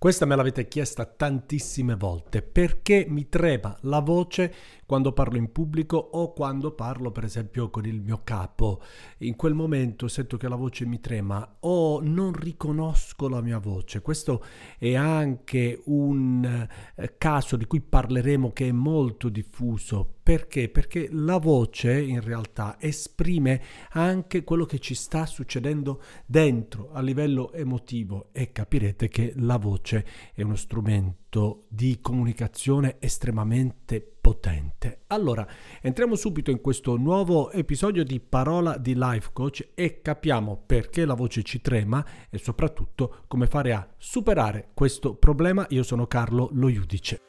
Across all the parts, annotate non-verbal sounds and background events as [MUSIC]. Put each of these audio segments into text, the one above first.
Questa me l'avete chiesta tantissime volte, perché mi trema la voce quando parlo in pubblico o quando parlo per esempio con il mio capo. In quel momento sento che la voce mi trema o non riconosco la mia voce. Questo è anche un eh, caso di cui parleremo che è molto diffuso. Perché? Perché la voce in realtà esprime anche quello che ci sta succedendo dentro a livello emotivo e capirete che la voce voce è uno strumento di comunicazione estremamente potente. Allora, entriamo subito in questo nuovo episodio di Parola di Life Coach e capiamo perché la voce ci trema e soprattutto come fare a superare questo problema. Io sono Carlo Lo Iudice.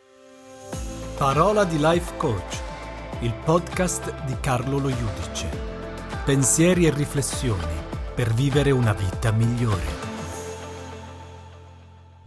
Parola di Life Coach, il podcast di Carlo Lo Iudice. Pensieri e riflessioni per vivere una vita migliore.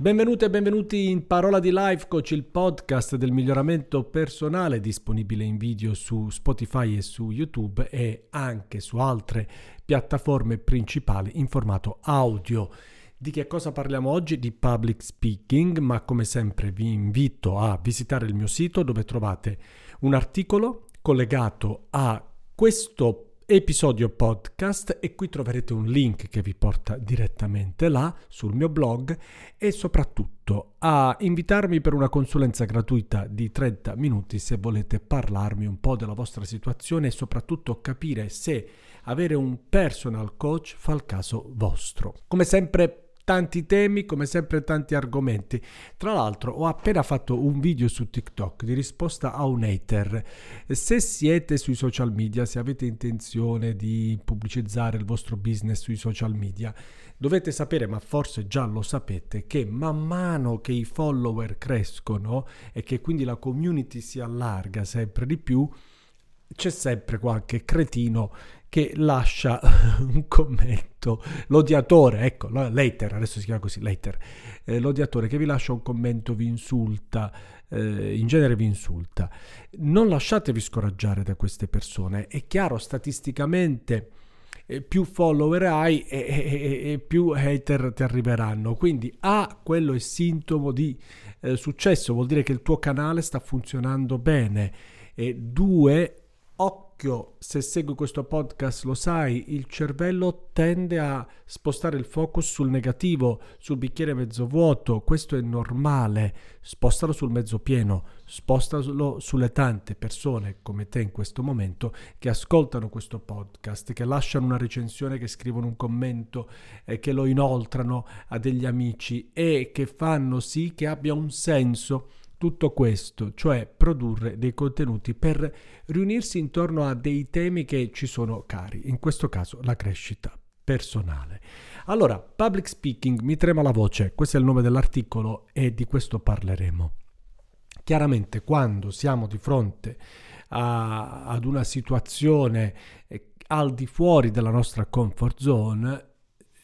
Benvenute e benvenuti in Parola di Life Coach, il podcast del miglioramento personale disponibile in video su Spotify e su YouTube e anche su altre piattaforme principali in formato audio. Di che cosa parliamo oggi? Di public speaking, ma come sempre vi invito a visitare il mio sito dove trovate un articolo collegato a questo episodio podcast e qui troverete un link che vi porta direttamente là sul mio blog e soprattutto a invitarmi per una consulenza gratuita di 30 minuti se volete parlarmi un po' della vostra situazione e soprattutto capire se avere un personal coach fa il caso vostro. Come sempre tanti temi, come sempre tanti argomenti. Tra l'altro ho appena fatto un video su TikTok di risposta a un hater. Se siete sui social media, se avete intenzione di pubblicizzare il vostro business sui social media, dovete sapere, ma forse già lo sapete, che man mano che i follower crescono e che quindi la community si allarga sempre di più, c'è sempre qualche cretino che lascia [LAUGHS] un commento, l'odiatore, ecco, later, adesso si chiama così, later, eh, l'odiatore che vi lascia un commento, vi insulta, eh, in genere vi insulta. Non lasciatevi scoraggiare da queste persone, è chiaro statisticamente eh, più follower hai e, e, e, più hater ti arriveranno. Quindi A, quello è sintomo di eh, successo, vuol dire che il tuo canale sta funzionando bene. E due, occhio, se segui questo podcast lo sai, il cervello tende a spostare il focus sul negativo, sul bicchiere mezzo vuoto, questo è normale, spostalo sul mezzo pieno, spostalo sulle tante persone come te in questo momento che ascoltano questo podcast, che lasciano una recensione, che scrivono un commento, eh, che lo inoltrano a degli amici e che fanno sì che abbia un senso tutto questo, cioè produrre dei contenuti per riunirsi intorno a dei temi che ci sono cari, in questo caso la crescita personale. Allora, public speaking, mi trema la voce, questo è il nome dell'articolo e di questo parleremo. Chiaramente quando siamo di fronte a, ad una situazione eh, al di fuori della nostra comfort zone,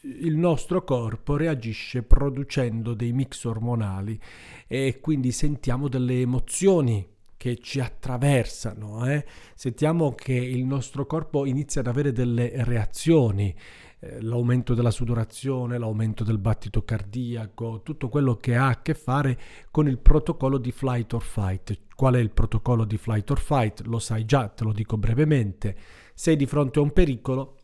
il nostro corpo reagisce producendo dei mix ormonali e quindi sentiamo delle emozioni che ci attraversano, eh? sentiamo che il nostro corpo inizia ad avere delle reazioni, eh, l'aumento della sudorazione, l'aumento del battito cardiaco, tutto quello che ha a che fare con il protocollo di flight or fight. Qual è il protocollo di flight or fight? Lo sai già, te lo dico brevemente. Sei di fronte a un pericolo,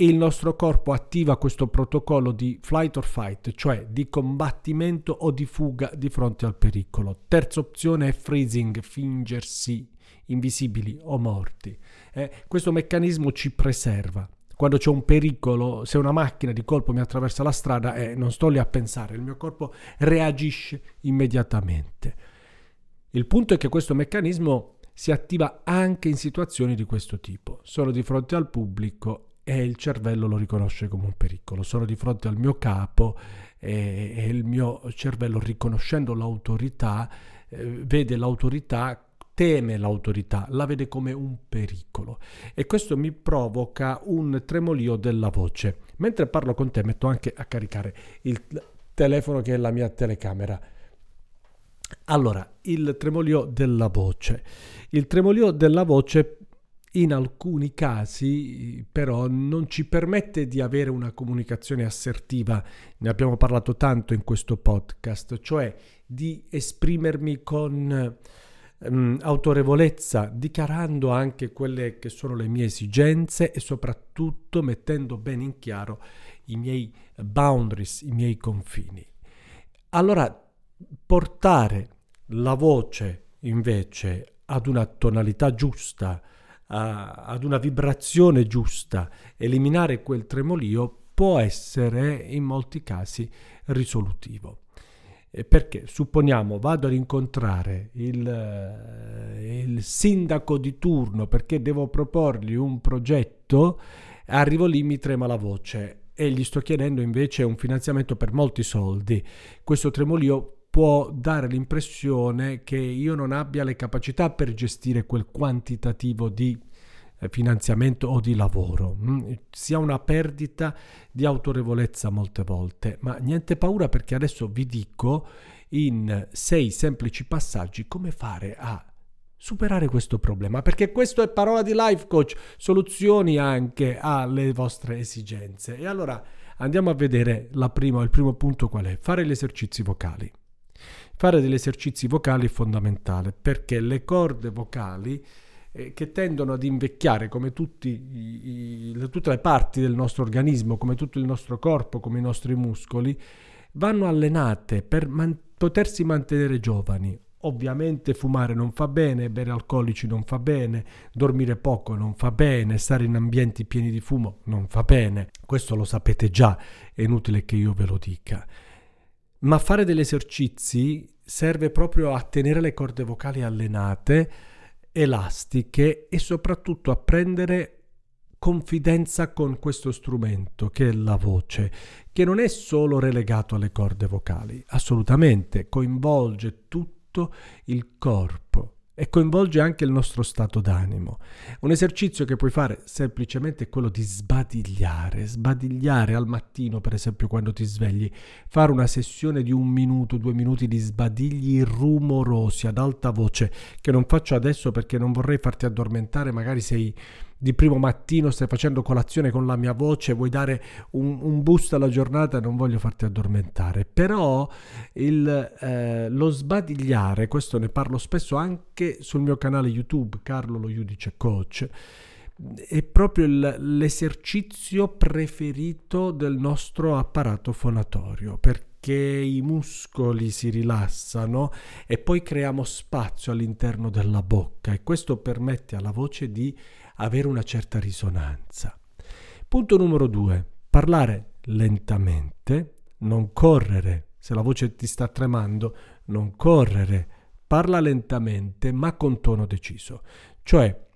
il nostro corpo attiva questo protocollo di flight or fight, cioè di combattimento o di fuga di fronte al pericolo. Terza opzione è freezing, fingersi invisibili o morti. Eh, questo meccanismo ci preserva. Quando c'è un pericolo, se una macchina di colpo mi attraversa la strada, eh, non sto lì a pensare, il mio corpo reagisce immediatamente. Il punto è che questo meccanismo si attiva anche in situazioni di questo tipo. Sono di fronte al pubblico e il cervello lo riconosce come un pericolo. Sono di fronte al mio capo e, e il mio cervello, riconoscendo l'autorità, eh, vede l'autorità teme l'autorità, la vede come un pericolo e questo mi provoca un tremolio della voce. Mentre parlo con te metto anche a caricare il telefono che è la mia telecamera. Allora, il tremolio della voce. Il tremolio della voce in alcuni casi però non ci permette di avere una comunicazione assertiva, ne abbiamo parlato tanto in questo podcast, cioè di esprimermi con um, autorevolezza, dichiarando anche quelle che sono le mie esigenze e soprattutto mettendo bene in chiaro i miei boundaries, i miei confini. Allora, portare la voce invece ad una tonalità giusta, a, ad una vibrazione giusta, eliminare quel tremolio può essere in molti casi risolutivo. Perché supponiamo vado ad incontrare il, eh, il sindaco di turno perché devo proporgli un progetto, arrivo lì mi trema la voce e gli sto chiedendo invece un finanziamento per molti soldi. Questo tremolio può dare l'impressione che io non abbia le capacità per gestire quel quantitativo di eh, finanziamento o di lavoro, mm? sia una perdita di autorevolezza molte volte, ma niente paura perché adesso vi dico in sei semplici passaggi come fare a superare questo problema, perché questo è parola di life coach, soluzioni anche alle vostre esigenze. E allora andiamo a vedere prima, il primo punto qual è? Fare gli esercizi vocali. Fare degli esercizi vocali è fondamentale perché le corde vocali eh, che tendono ad invecchiare come tutti i, tutte le parti del nostro organismo, come tutto il nostro corpo, come i nostri muscoli, vanno allenate per man- potersi mantenere giovani. Ovviamente fumare non fa bene, bere alcolici non fa bene, dormire poco non fa bene, stare in ambienti pieni di fumo non fa bene. Questo lo sapete già, è inutile che io ve lo dica. Ma fare degli esercizi serve proprio a tenere le corde vocali allenate, elastiche e soprattutto a prendere confidenza con questo strumento che è la voce, che non è solo relegato alle corde vocali, assolutamente coinvolge tutto il corpo e coinvolge anche il nostro stato d'animo. Un esercizio che puoi fare semplicemente è quello di sbadigliare, sbadigliare al mattino, per esempio quando ti svegli, fare una sessione di un minuto, due minuti di sbadigli rumorosi ad alta voce, che non faccio adesso perché non vorrei farti addormentare, magari sei di primo mattino, stai facendo colazione con la mia voce, vuoi dare un, un boost alla giornata, non voglio farti addormentare. Però il, eh, lo sbadigliare, questo ne parlo spesso anche sul mio canale YouTube, Carlo lo Judice Coach, è proprio il, l'esercizio preferito del nostro apparato fonatorio perché i muscoli si rilassano e poi creiamo spazio all'interno della bocca e questo permette alla voce di avere una certa risonanza. Punto numero due, parlare lentamente, non correre. Se la voce ti sta tremando, non correre. Parla lentamente ma con tono deciso. Cioè,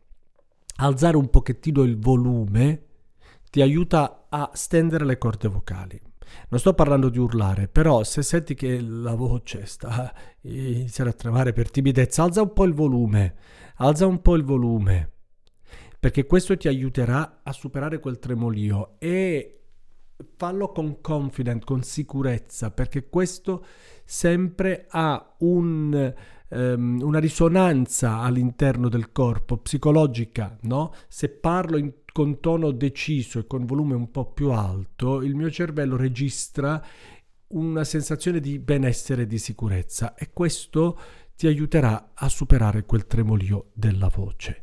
alzare un pochettino il volume ti aiuta a stendere le corde vocali. Non sto parlando di urlare, però se senti che la voce sta iniziare a tremare per timidezza, alza un po' il volume, alza un po' il volume perché questo ti aiuterà a superare quel tremolio e fallo con confidence, con sicurezza, perché questo sempre ha un, um, una risonanza all'interno del corpo, psicologica, no? Se parlo in, con tono deciso e con volume un po' più alto, il mio cervello registra una sensazione di benessere e di sicurezza e questo ti aiuterà a superare quel tremolio della voce.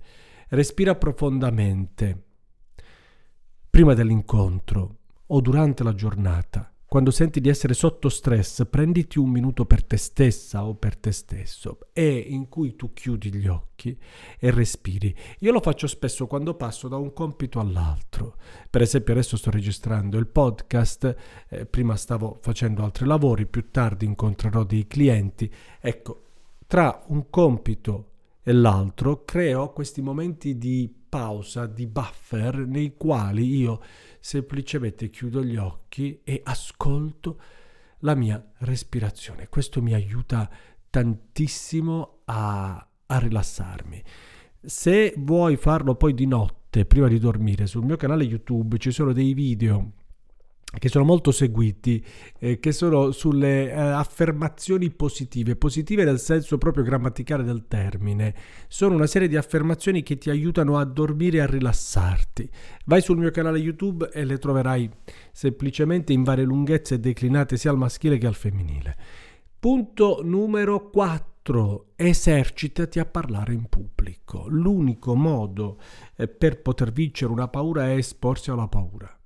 Respira profondamente prima dell'incontro o durante la giornata. Quando senti di essere sotto stress, prenditi un minuto per te stessa o per te stesso e in cui tu chiudi gli occhi e respiri. Io lo faccio spesso quando passo da un compito all'altro. Per esempio adesso sto registrando il podcast, eh, prima stavo facendo altri lavori, più tardi incontrerò dei clienti. Ecco, tra un compito e l'altro, creo questi momenti di pausa, di buffer, nei quali io semplicemente chiudo gli occhi e ascolto la mia respirazione. Questo mi aiuta tantissimo a, a rilassarmi. Se vuoi farlo poi di notte, prima di dormire, sul mio canale YouTube ci sono dei video che sono molto seguiti, eh, che sono sulle eh, affermazioni positive, positive nel senso proprio grammaticale del termine. Sono una serie di affermazioni che ti aiutano a dormire e a rilassarti. Vai sul mio canale YouTube e le troverai semplicemente in varie lunghezze declinate sia al maschile che al femminile. Punto numero 4. Esercitati a parlare in pubblico. L'unico modo eh, per poter vincere una paura è esporsi alla paura.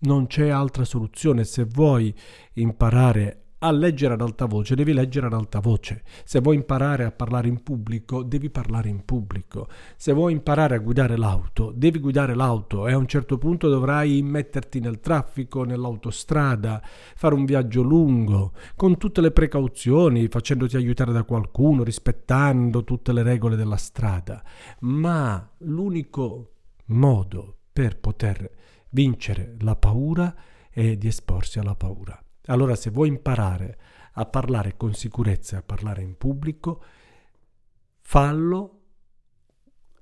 Non c'è altra soluzione. Se vuoi imparare a leggere ad alta voce, devi leggere ad alta voce. Se vuoi imparare a parlare in pubblico, devi parlare in pubblico. Se vuoi imparare a guidare l'auto, devi guidare l'auto e a un certo punto dovrai metterti nel traffico, nell'autostrada, fare un viaggio lungo, con tutte le precauzioni, facendoti aiutare da qualcuno, rispettando tutte le regole della strada. Ma l'unico modo per poter vincere la paura è di esporsi alla paura. Allora se vuoi imparare a parlare con sicurezza e a parlare in pubblico, fallo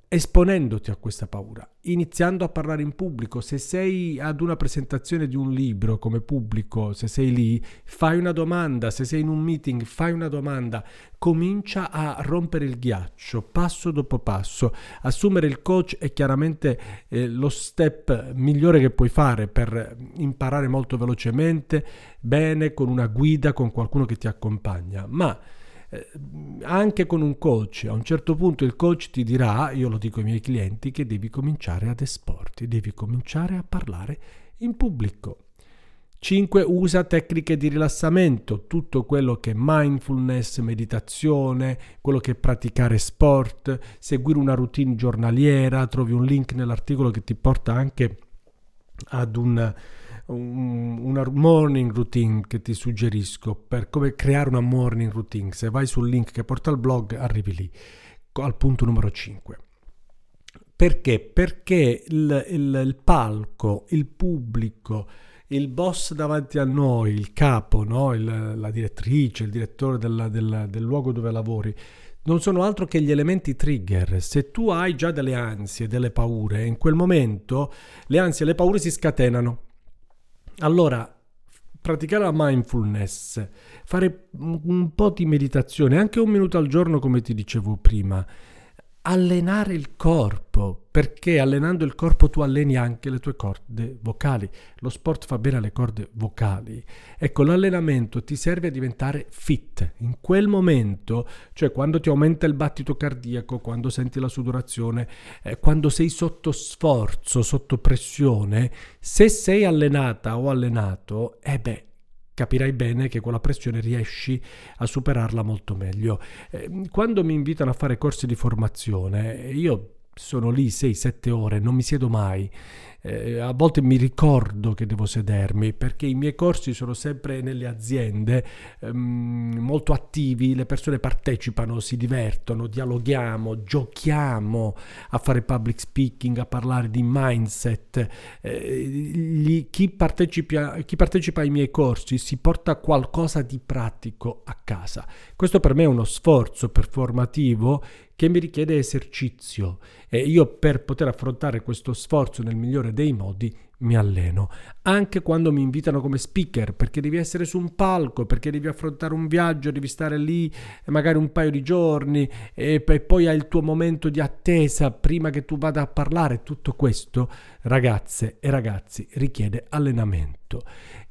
esponendoti a questa paura, iniziando a parlare in pubblico. Se sei ad una presentazione di un libro come pubblico, se sei lì, fai una domanda, se sei in un meeting, fai una domanda, comincia a rompere il ghiaccio passo dopo passo. Assumere il coach è chiaramente eh, lo step migliore che puoi fare per imparare molto velocemente, bene, con una guida, con qualcuno che ti accompagna, ma anche con un coach, a un certo punto il coach ti dirà, io lo dico ai miei clienti, che devi cominciare ad esporti, devi cominciare a parlare in pubblico. 5. Usa tecniche di rilassamento, tutto quello che è mindfulness, meditazione, quello che è praticare sport, seguire una routine giornaliera, trovi un link nell'articolo che ti porta anche ad un un, una morning routine che ti suggerisco per come creare una morning routine. Se vai sul link che porta al blog, arrivi lì, al punto numero 5. Perché? Perché il, il, il palco, il pubblico, il boss davanti a noi, il capo, no? il, la direttrice, il direttore della, della, del luogo dove lavori, non sono altro che gli elementi trigger. Se tu hai già delle ansie, delle paure, in quel momento le ansie e le paure si scatenano. Allora, praticare la mindfulness, fare un po' di meditazione, anche un minuto al giorno come ti dicevo prima, allenare il corpo, perché allenando il corpo tu alleni anche le tue corde vocali. Lo sport fa bene alle corde vocali. Ecco, l'allenamento ti serve a diventare fit. In quel momento, cioè quando ti aumenta il battito cardiaco, quando senti la sudorazione, eh, quando sei sotto sforzo, sotto pressione, se sei allenata o allenato, eh beh, capirai bene che con la pressione riesci a superarla molto meglio. Eh, quando mi invitano a fare corsi di formazione, io sono lì 6-7 ore, non mi siedo mai eh, a volte mi ricordo che devo sedermi perché i miei corsi sono sempre nelle aziende ehm, molto attivi, le persone partecipano, si divertono, dialoghiamo, giochiamo a fare public speaking, a parlare di mindset. Eh, gli, chi, partecipa, chi partecipa ai miei corsi si porta qualcosa di pratico a casa. Questo per me è uno sforzo performativo che mi richiede esercizio. E io per poter affrontare questo sforzo nel migliore dei modi mi alleno, anche quando mi invitano come speaker, perché devi essere su un palco, perché devi affrontare un viaggio, devi stare lì magari un paio di giorni e poi hai il tuo momento di attesa prima che tu vada a parlare, tutto questo, ragazze e ragazzi, richiede allenamento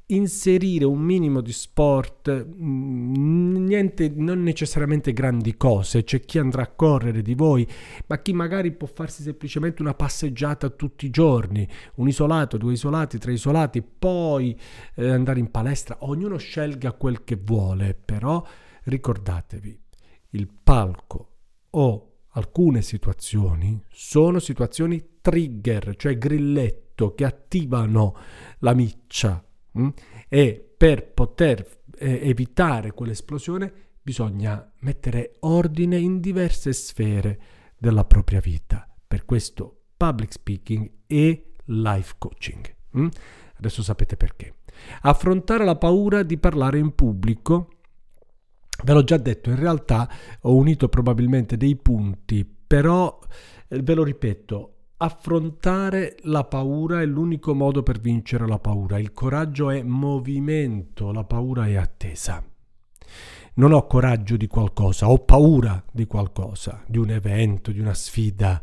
inserire un minimo di sport, mm, niente, non necessariamente grandi cose, c'è chi andrà a correre di voi, ma chi magari può farsi semplicemente una passeggiata tutti i giorni, un isolato, due isolati, tre isolati, poi eh, andare in palestra, ognuno scelga quel che vuole, però ricordatevi, il palco o alcune situazioni sono situazioni trigger, cioè grilletto che attivano la miccia? E per poter eh, evitare quell'esplosione bisogna mettere ordine in diverse sfere della propria vita. Per questo public speaking e life coaching. Mm? Adesso sapete perché. Affrontare la paura di parlare in pubblico. Ve l'ho già detto, in realtà ho unito probabilmente dei punti, però eh, ve lo ripeto, affrontare la paura è l'unico modo per vincere la paura. Il coraggio è movimento, la paura è attesa. Non ho coraggio di qualcosa, ho paura di qualcosa, di un evento, di una sfida.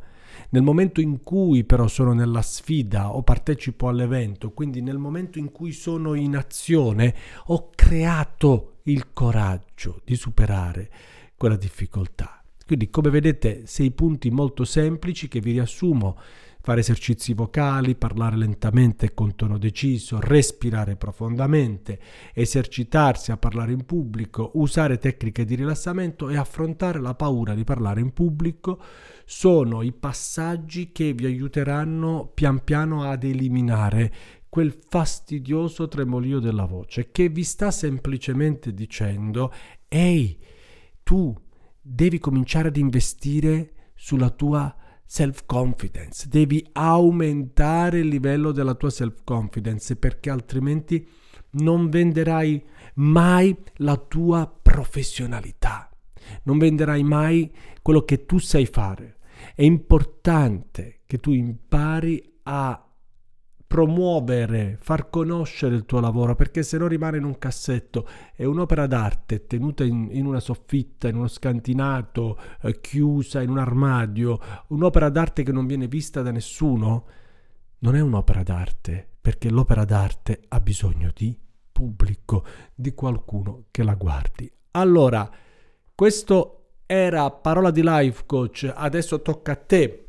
Nel momento in cui però sono nella sfida o partecipo all'evento, quindi nel momento in cui sono in azione, ho creato il coraggio di superare quella difficoltà. Quindi come vedete sei punti molto semplici che vi riassumo. Fare esercizi vocali, parlare lentamente con tono deciso, respirare profondamente, esercitarsi a parlare in pubblico, usare tecniche di rilassamento e affrontare la paura di parlare in pubblico sono i passaggi che vi aiuteranno pian piano ad eliminare quel fastidioso tremolio della voce che vi sta semplicemente dicendo ehi tu devi cominciare ad investire sulla tua self-confidence, devi aumentare il livello della tua self-confidence perché altrimenti non venderai mai la tua professionalità, non venderai mai quello che tu sai fare. È importante che tu impari a promuovere, far conoscere il tuo lavoro, perché se no rimane in un cassetto. È un'opera d'arte tenuta in, in una soffitta, in uno scantinato, eh, chiusa in un armadio, un'opera d'arte che non viene vista da nessuno. Non è un'opera d'arte, perché l'opera d'arte ha bisogno di pubblico, di qualcuno che la guardi. Allora, questo era Parola di Life Coach, adesso tocca a te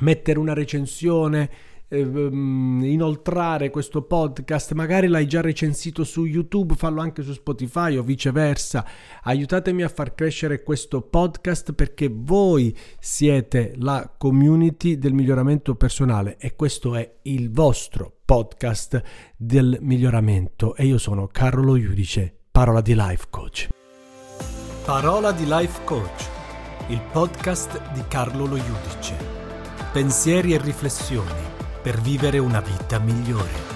mettere una recensione inoltrare questo podcast, magari l'hai già recensito su YouTube, fallo anche su Spotify o viceversa. Aiutatemi a far crescere questo podcast perché voi siete la community del miglioramento personale e questo è il vostro podcast del miglioramento e io sono Carlo Iudice, parola di life coach. Parola di life coach, il podcast di Carlo Lo Iudice. Pensieri e riflessioni per vivere una vita migliore.